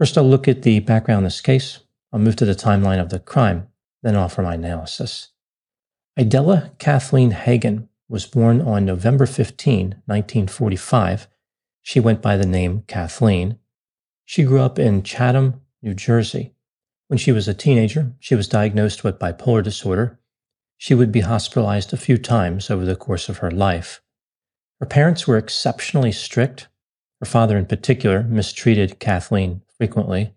First, I'll look at the background of this case. I'll move to the timeline of the crime, then offer my analysis. Idella Kathleen Hagen was born on November 15, 1945. She went by the name Kathleen. She grew up in Chatham, New Jersey. When she was a teenager, she was diagnosed with bipolar disorder. She would be hospitalized a few times over the course of her life. Her parents were exceptionally strict. Her father, in particular, mistreated Kathleen frequently.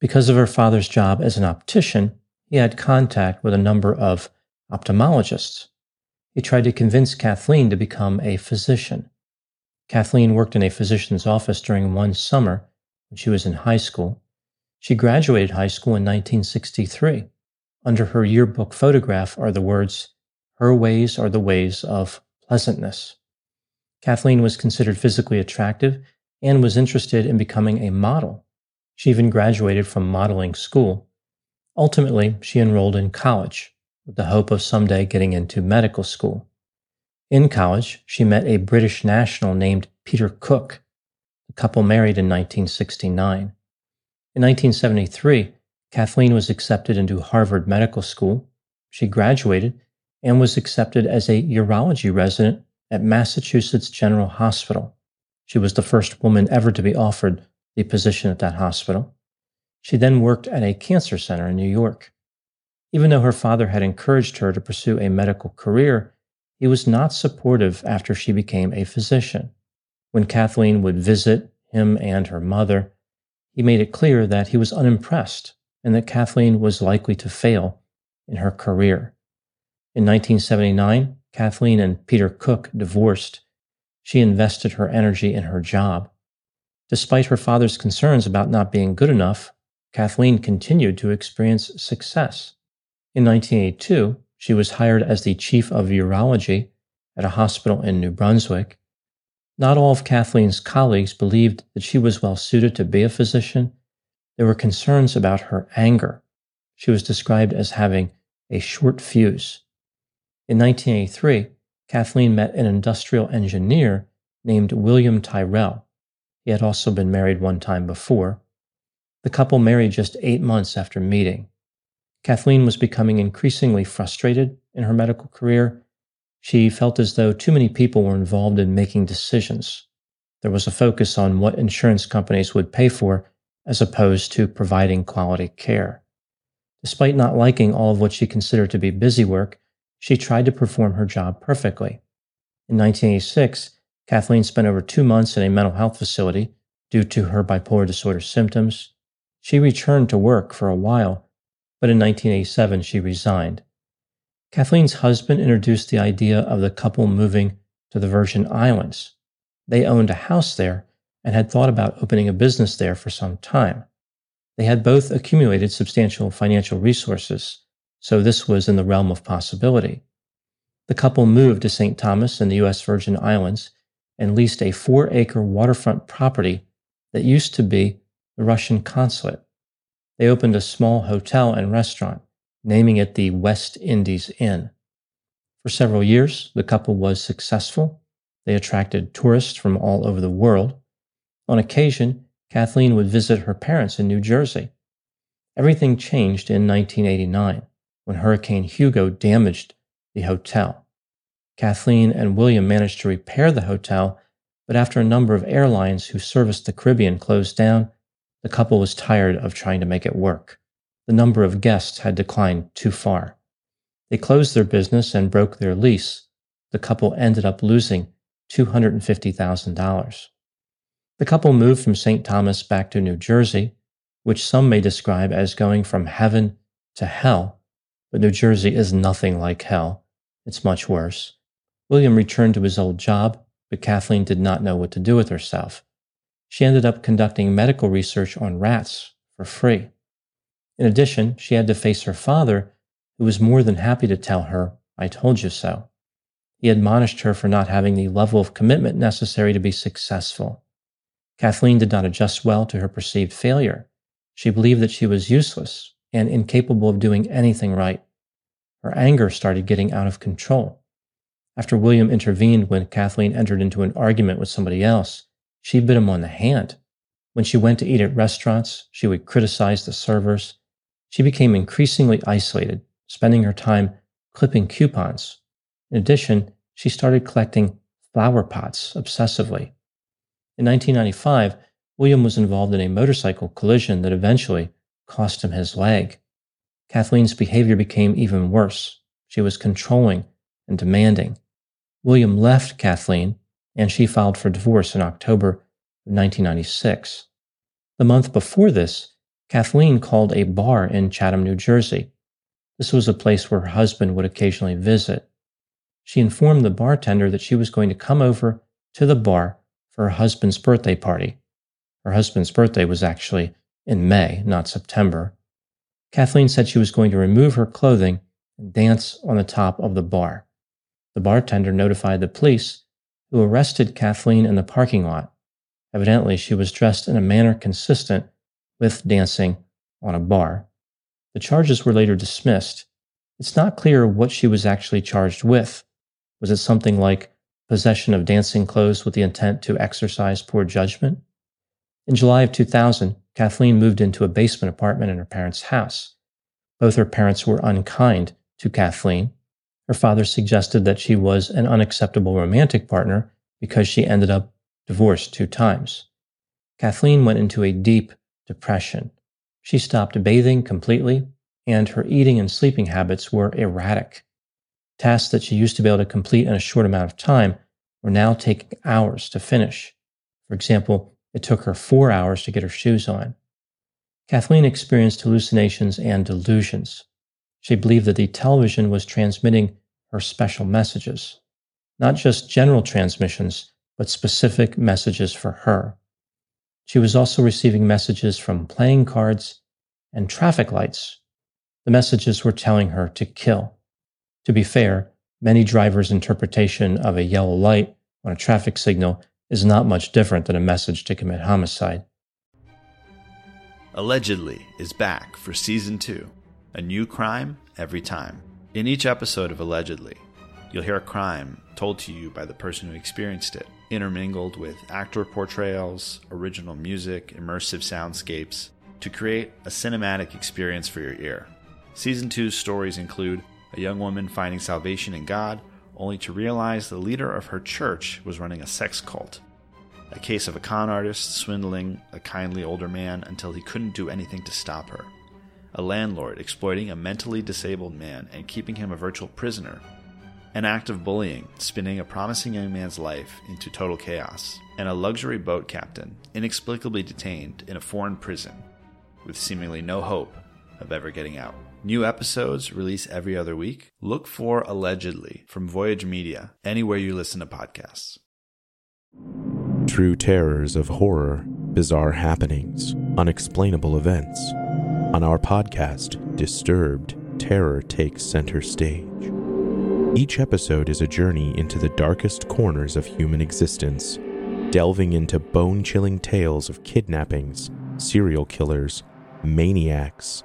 Because of her father's job as an optician, he had contact with a number of ophthalmologists. He tried to convince Kathleen to become a physician. Kathleen worked in a physician's office during one summer when she was in high school. She graduated high school in 1963. Under her yearbook photograph are the words, Her ways are the ways of pleasantness. Kathleen was considered physically attractive and was interested in becoming a model. She even graduated from modeling school. Ultimately, she enrolled in college with the hope of someday getting into medical school. In college, she met a British national named Peter Cook. The couple married in 1969. In 1973, Kathleen was accepted into Harvard Medical School. She graduated and was accepted as a urology resident at Massachusetts General Hospital. She was the first woman ever to be offered the position at that hospital. She then worked at a cancer center in New York. Even though her father had encouraged her to pursue a medical career, he was not supportive after she became a physician. When Kathleen would visit him and her mother, he made it clear that he was unimpressed and that Kathleen was likely to fail in her career. In 1979, Kathleen and Peter Cook divorced. She invested her energy in her job. Despite her father's concerns about not being good enough, Kathleen continued to experience success. In 1982, she was hired as the chief of urology at a hospital in New Brunswick. Not all of Kathleen's colleagues believed that she was well suited to be a physician. There were concerns about her anger. She was described as having a short fuse. In 1983, Kathleen met an industrial engineer named William Tyrrell he had also been married one time before. The couple married just eight months after meeting. Kathleen was becoming increasingly frustrated in her medical career. She felt as though too many people were involved in making decisions. There was a focus on what insurance companies would pay for as opposed to providing quality care. Despite not liking all of what she considered to be busy work, she tried to perform her job perfectly. In 1986, Kathleen spent over two months in a mental health facility due to her bipolar disorder symptoms. She returned to work for a while, but in 1987 she resigned. Kathleen's husband introduced the idea of the couple moving to the Virgin Islands. They owned a house there and had thought about opening a business there for some time. They had both accumulated substantial financial resources, so this was in the realm of possibility. The couple moved to St. Thomas in the U.S. Virgin Islands and leased a four acre waterfront property that used to be the Russian consulate. They opened a small hotel and restaurant, naming it the West Indies Inn. For several years, the couple was successful. They attracted tourists from all over the world. On occasion, Kathleen would visit her parents in New Jersey. Everything changed in 1989 when Hurricane Hugo damaged the hotel. Kathleen and William managed to repair the hotel, but after a number of airlines who serviced the Caribbean closed down, the couple was tired of trying to make it work. The number of guests had declined too far. They closed their business and broke their lease. The couple ended up losing $250,000. The couple moved from St. Thomas back to New Jersey, which some may describe as going from heaven to hell, but New Jersey is nothing like hell. It's much worse. William returned to his old job, but Kathleen did not know what to do with herself. She ended up conducting medical research on rats for free. In addition, she had to face her father, who was more than happy to tell her, I told you so. He admonished her for not having the level of commitment necessary to be successful. Kathleen did not adjust well to her perceived failure. She believed that she was useless and incapable of doing anything right. Her anger started getting out of control. After William intervened when Kathleen entered into an argument with somebody else, she bit him on the hand. When she went to eat at restaurants, she would criticize the servers. She became increasingly isolated, spending her time clipping coupons. In addition, she started collecting flower pots obsessively. In 1995, William was involved in a motorcycle collision that eventually cost him his leg. Kathleen's behavior became even worse. She was controlling and demanding. William left Kathleen, and she filed for divorce in October of 1996. The month before this, Kathleen called a bar in Chatham, New Jersey. This was a place where her husband would occasionally visit. She informed the bartender that she was going to come over to the bar for her husband's birthday party. Her husband's birthday was actually in May, not September. Kathleen said she was going to remove her clothing and dance on the top of the bar. The bartender notified the police, who arrested Kathleen in the parking lot. Evidently, she was dressed in a manner consistent with dancing on a bar. The charges were later dismissed. It's not clear what she was actually charged with. Was it something like possession of dancing clothes with the intent to exercise poor judgment? In July of 2000, Kathleen moved into a basement apartment in her parents' house. Both her parents were unkind to Kathleen her father suggested that she was an unacceptable romantic partner because she ended up divorced two times. Kathleen went into a deep depression. She stopped bathing completely, and her eating and sleeping habits were erratic. Tasks that she used to be able to complete in a short amount of time were now taking hours to finish. For example, it took her four hours to get her shoes on. Kathleen experienced hallucinations and delusions. She believed that the television was transmitting her special messages, not just general transmissions, but specific messages for her. She was also receiving messages from playing cards and traffic lights. The messages were telling her to kill. To be fair, many drivers' interpretation of a yellow light on a traffic signal is not much different than a message to commit homicide. Allegedly is back for season two. A new crime every time. In each episode of Allegedly, you'll hear a crime told to you by the person who experienced it, intermingled with actor portrayals, original music, immersive soundscapes, to create a cinematic experience for your ear. Season 2's stories include a young woman finding salvation in God, only to realize the leader of her church was running a sex cult. A case of a con artist swindling a kindly older man until he couldn't do anything to stop her a landlord exploiting a mentally disabled man and keeping him a virtual prisoner, an act of bullying spinning a promising young man's life into total chaos, and a luxury boat captain inexplicably detained in a foreign prison with seemingly no hope of ever getting out. New episodes release every other week. Look for Allegedly from Voyage Media anywhere you listen to podcasts. True terrors of horror, bizarre happenings, unexplainable events. On our podcast, Disturbed, terror takes center stage. Each episode is a journey into the darkest corners of human existence, delving into bone chilling tales of kidnappings, serial killers, maniacs,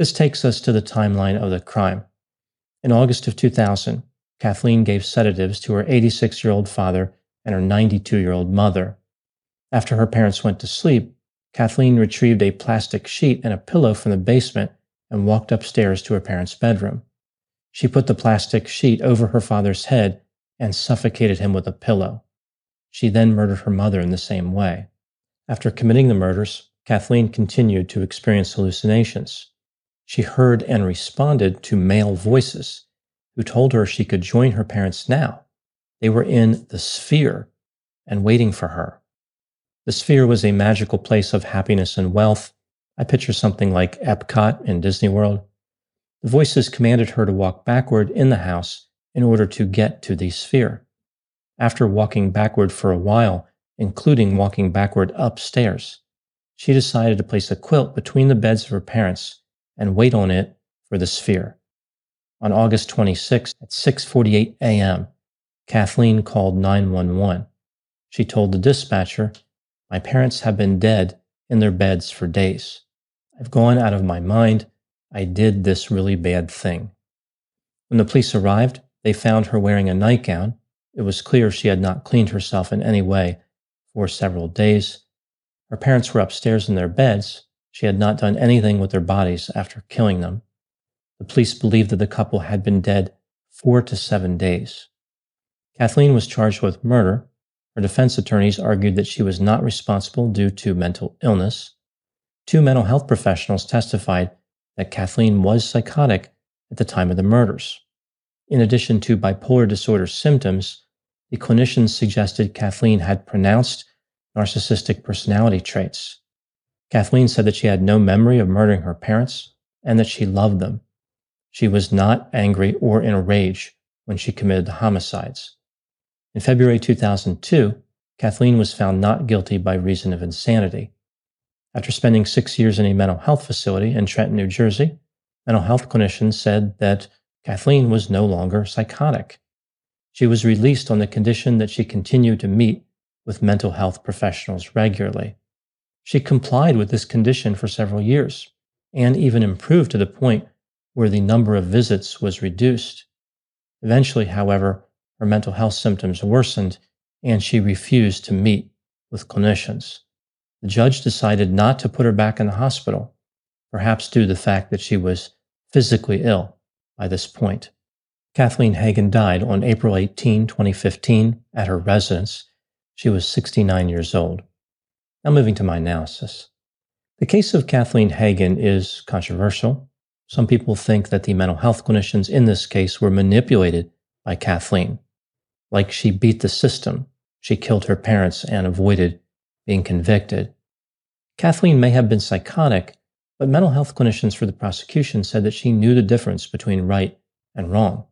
This takes us to the timeline of the crime. In August of 2000, Kathleen gave sedatives to her 86 year old father and her 92 year old mother. After her parents went to sleep, Kathleen retrieved a plastic sheet and a pillow from the basement and walked upstairs to her parents' bedroom. She put the plastic sheet over her father's head and suffocated him with a pillow. She then murdered her mother in the same way. After committing the murders, Kathleen continued to experience hallucinations. She heard and responded to male voices who told her she could join her parents now. They were in the sphere and waiting for her. The sphere was a magical place of happiness and wealth. I picture something like Epcot in Disney World. The voices commanded her to walk backward in the house in order to get to the sphere. After walking backward for a while, including walking backward upstairs, she decided to place a quilt between the beds of her parents and wait on it for the sphere. On August 26 at 6:48 a.m., Kathleen called 911. She told the dispatcher, "My parents have been dead in their beds for days. I've gone out of my mind. I did this really bad thing." When the police arrived, they found her wearing a nightgown. It was clear she had not cleaned herself in any way for several days. Her parents were upstairs in their beds. She had not done anything with their bodies after killing them. The police believed that the couple had been dead four to seven days. Kathleen was charged with murder. Her defense attorneys argued that she was not responsible due to mental illness. Two mental health professionals testified that Kathleen was psychotic at the time of the murders. In addition to bipolar disorder symptoms, the clinicians suggested Kathleen had pronounced narcissistic personality traits. Kathleen said that she had no memory of murdering her parents and that she loved them. She was not angry or in a rage when she committed the homicides. In February 2002, Kathleen was found not guilty by reason of insanity. After spending six years in a mental health facility in Trenton, New Jersey, mental health clinicians said that Kathleen was no longer psychotic. She was released on the condition that she continued to meet with mental health professionals regularly. She complied with this condition for several years and even improved to the point where the number of visits was reduced. Eventually, however, her mental health symptoms worsened and she refused to meet with clinicians. The judge decided not to put her back in the hospital, perhaps due to the fact that she was physically ill by this point. Kathleen Hagen died on April 18, 2015, at her residence. She was 69 years old. Now, moving to my analysis. The case of Kathleen Hagen is controversial. Some people think that the mental health clinicians in this case were manipulated by Kathleen. Like she beat the system, she killed her parents and avoided being convicted. Kathleen may have been psychotic, but mental health clinicians for the prosecution said that she knew the difference between right and wrong.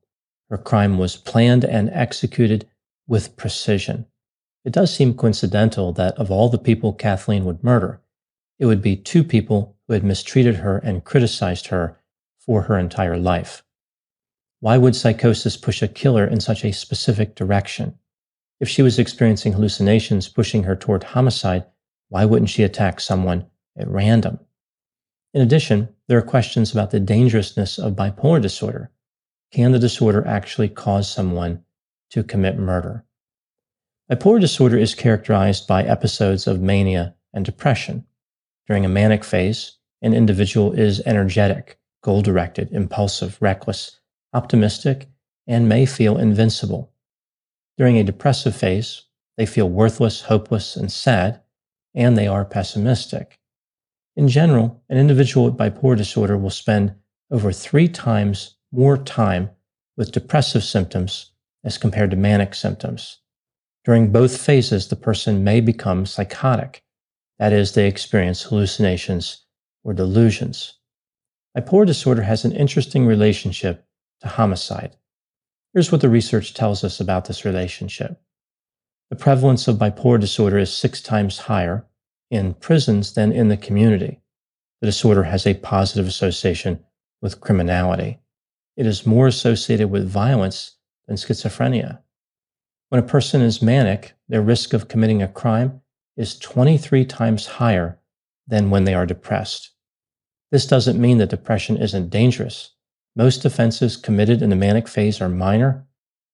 Her crime was planned and executed with precision. It does seem coincidental that of all the people Kathleen would murder, it would be two people who had mistreated her and criticized her for her entire life. Why would psychosis push a killer in such a specific direction? If she was experiencing hallucinations pushing her toward homicide, why wouldn't she attack someone at random? In addition, there are questions about the dangerousness of bipolar disorder. Can the disorder actually cause someone to commit murder? Bipolar disorder is characterized by episodes of mania and depression. During a manic phase, an individual is energetic, goal directed, impulsive, reckless, optimistic, and may feel invincible. During a depressive phase, they feel worthless, hopeless, and sad, and they are pessimistic. In general, an individual with bipolar disorder will spend over three times more time with depressive symptoms as compared to manic symptoms. During both phases, the person may become psychotic. That is, they experience hallucinations or delusions. Bipolar disorder has an interesting relationship to homicide. Here's what the research tells us about this relationship. The prevalence of bipolar disorder is six times higher in prisons than in the community. The disorder has a positive association with criminality. It is more associated with violence than schizophrenia. When a person is manic, their risk of committing a crime is 23 times higher than when they are depressed. This doesn't mean that depression isn't dangerous. Most offenses committed in the manic phase are minor,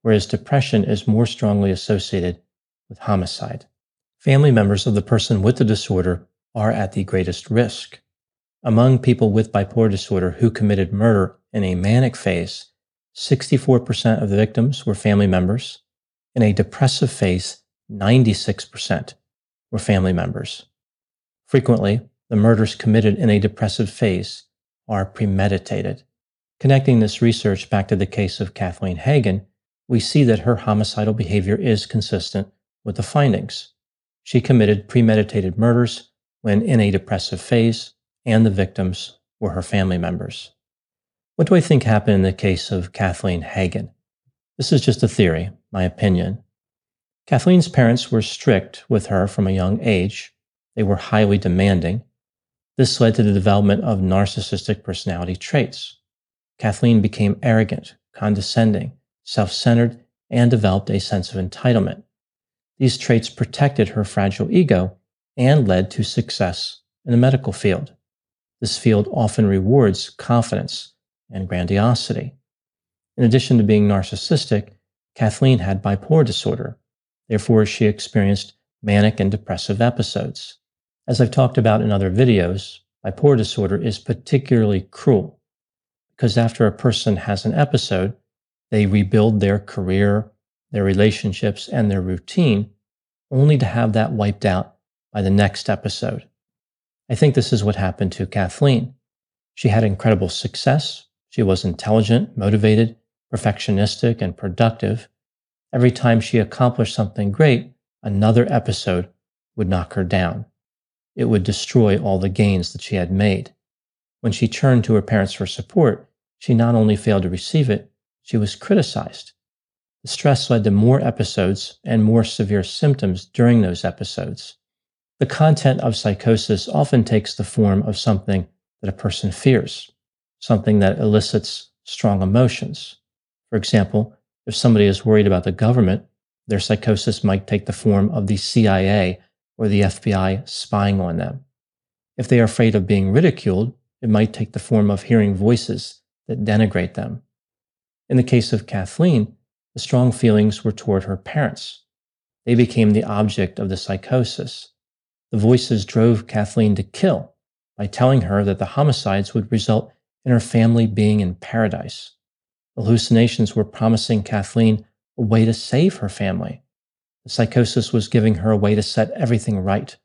whereas depression is more strongly associated with homicide. Family members of the person with the disorder are at the greatest risk. Among people with bipolar disorder who committed murder in a manic phase, 64% of the victims were family members. In a depressive phase, 96% were family members. Frequently, the murders committed in a depressive phase are premeditated. Connecting this research back to the case of Kathleen Hagen, we see that her homicidal behavior is consistent with the findings. She committed premeditated murders when in a depressive phase, and the victims were her family members. What do I think happened in the case of Kathleen Hagen? This is just a theory, my opinion. Kathleen's parents were strict with her from a young age. They were highly demanding. This led to the development of narcissistic personality traits. Kathleen became arrogant, condescending, self centered, and developed a sense of entitlement. These traits protected her fragile ego and led to success in the medical field. This field often rewards confidence and grandiosity. In addition to being narcissistic, Kathleen had bipolar disorder. Therefore, she experienced manic and depressive episodes. As I've talked about in other videos, bipolar disorder is particularly cruel because after a person has an episode, they rebuild their career, their relationships, and their routine only to have that wiped out by the next episode. I think this is what happened to Kathleen. She had incredible success. She was intelligent, motivated, perfectionistic, and productive. Every time she accomplished something great, another episode would knock her down it would destroy all the gains that she had made. When she turned to her parents for support, she not only failed to receive it, she was criticized. The stress led to more episodes and more severe symptoms during those episodes. The content of psychosis often takes the form of something that a person fears, something that elicits strong emotions. For example, if somebody is worried about the government, their psychosis might take the form of the CIA or the FBI spying on them. If they are afraid of being ridiculed, it might take the form of hearing voices that denigrate them. In the case of Kathleen, the strong feelings were toward her parents. They became the object of the psychosis. The voices drove Kathleen to kill by telling her that the homicides would result in her family being in paradise. Hallucinations were promising Kathleen a way to save her family. The psychosis was giving her a way to set everything right,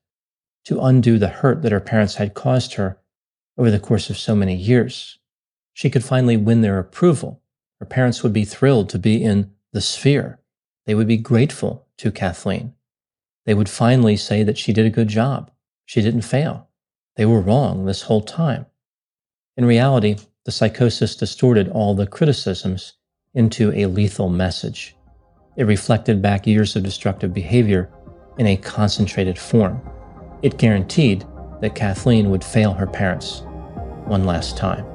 to undo the hurt that her parents had caused her over the course of so many years. She could finally win their approval. Her parents would be thrilled to be in the sphere. They would be grateful to Kathleen. They would finally say that she did a good job. She didn't fail. They were wrong this whole time. In reality, the psychosis distorted all the criticisms into a lethal message. It reflected back years of destructive behavior in a concentrated form. It guaranteed that Kathleen would fail her parents one last time.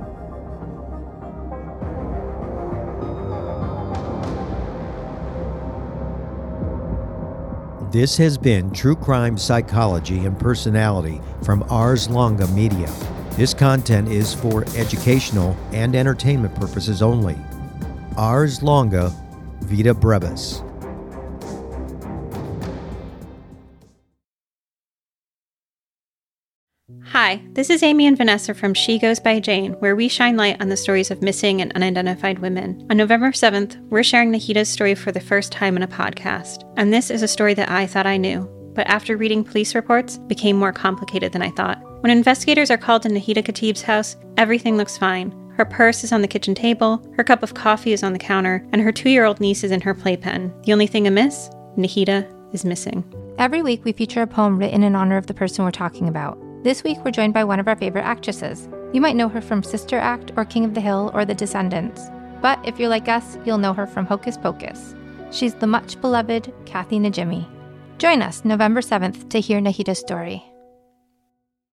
This has been True Crime Psychology and Personality from Ars Longa Media. This content is for educational and entertainment purposes only. Ars Longa Vita Brevis. Hi, this is Amy and Vanessa from She Goes by Jane, where we shine light on the stories of missing and unidentified women. On November 7th, we're sharing Nahida's story for the first time in a podcast, and this is a story that I thought I knew, but after reading police reports, became more complicated than I thought. When investigators are called to Nahida Khatib's house, everything looks fine. Her purse is on the kitchen table, her cup of coffee is on the counter, and her two year old niece is in her playpen. The only thing amiss? Nahida is missing. Every week, we feature a poem written in honor of the person we're talking about. This week, we're joined by one of our favorite actresses. You might know her from Sister Act or King of the Hill or The Descendants. But if you're like us, you'll know her from Hocus Pocus. She's the much beloved Kathy Najimy. Join us November 7th to hear Nahida's story.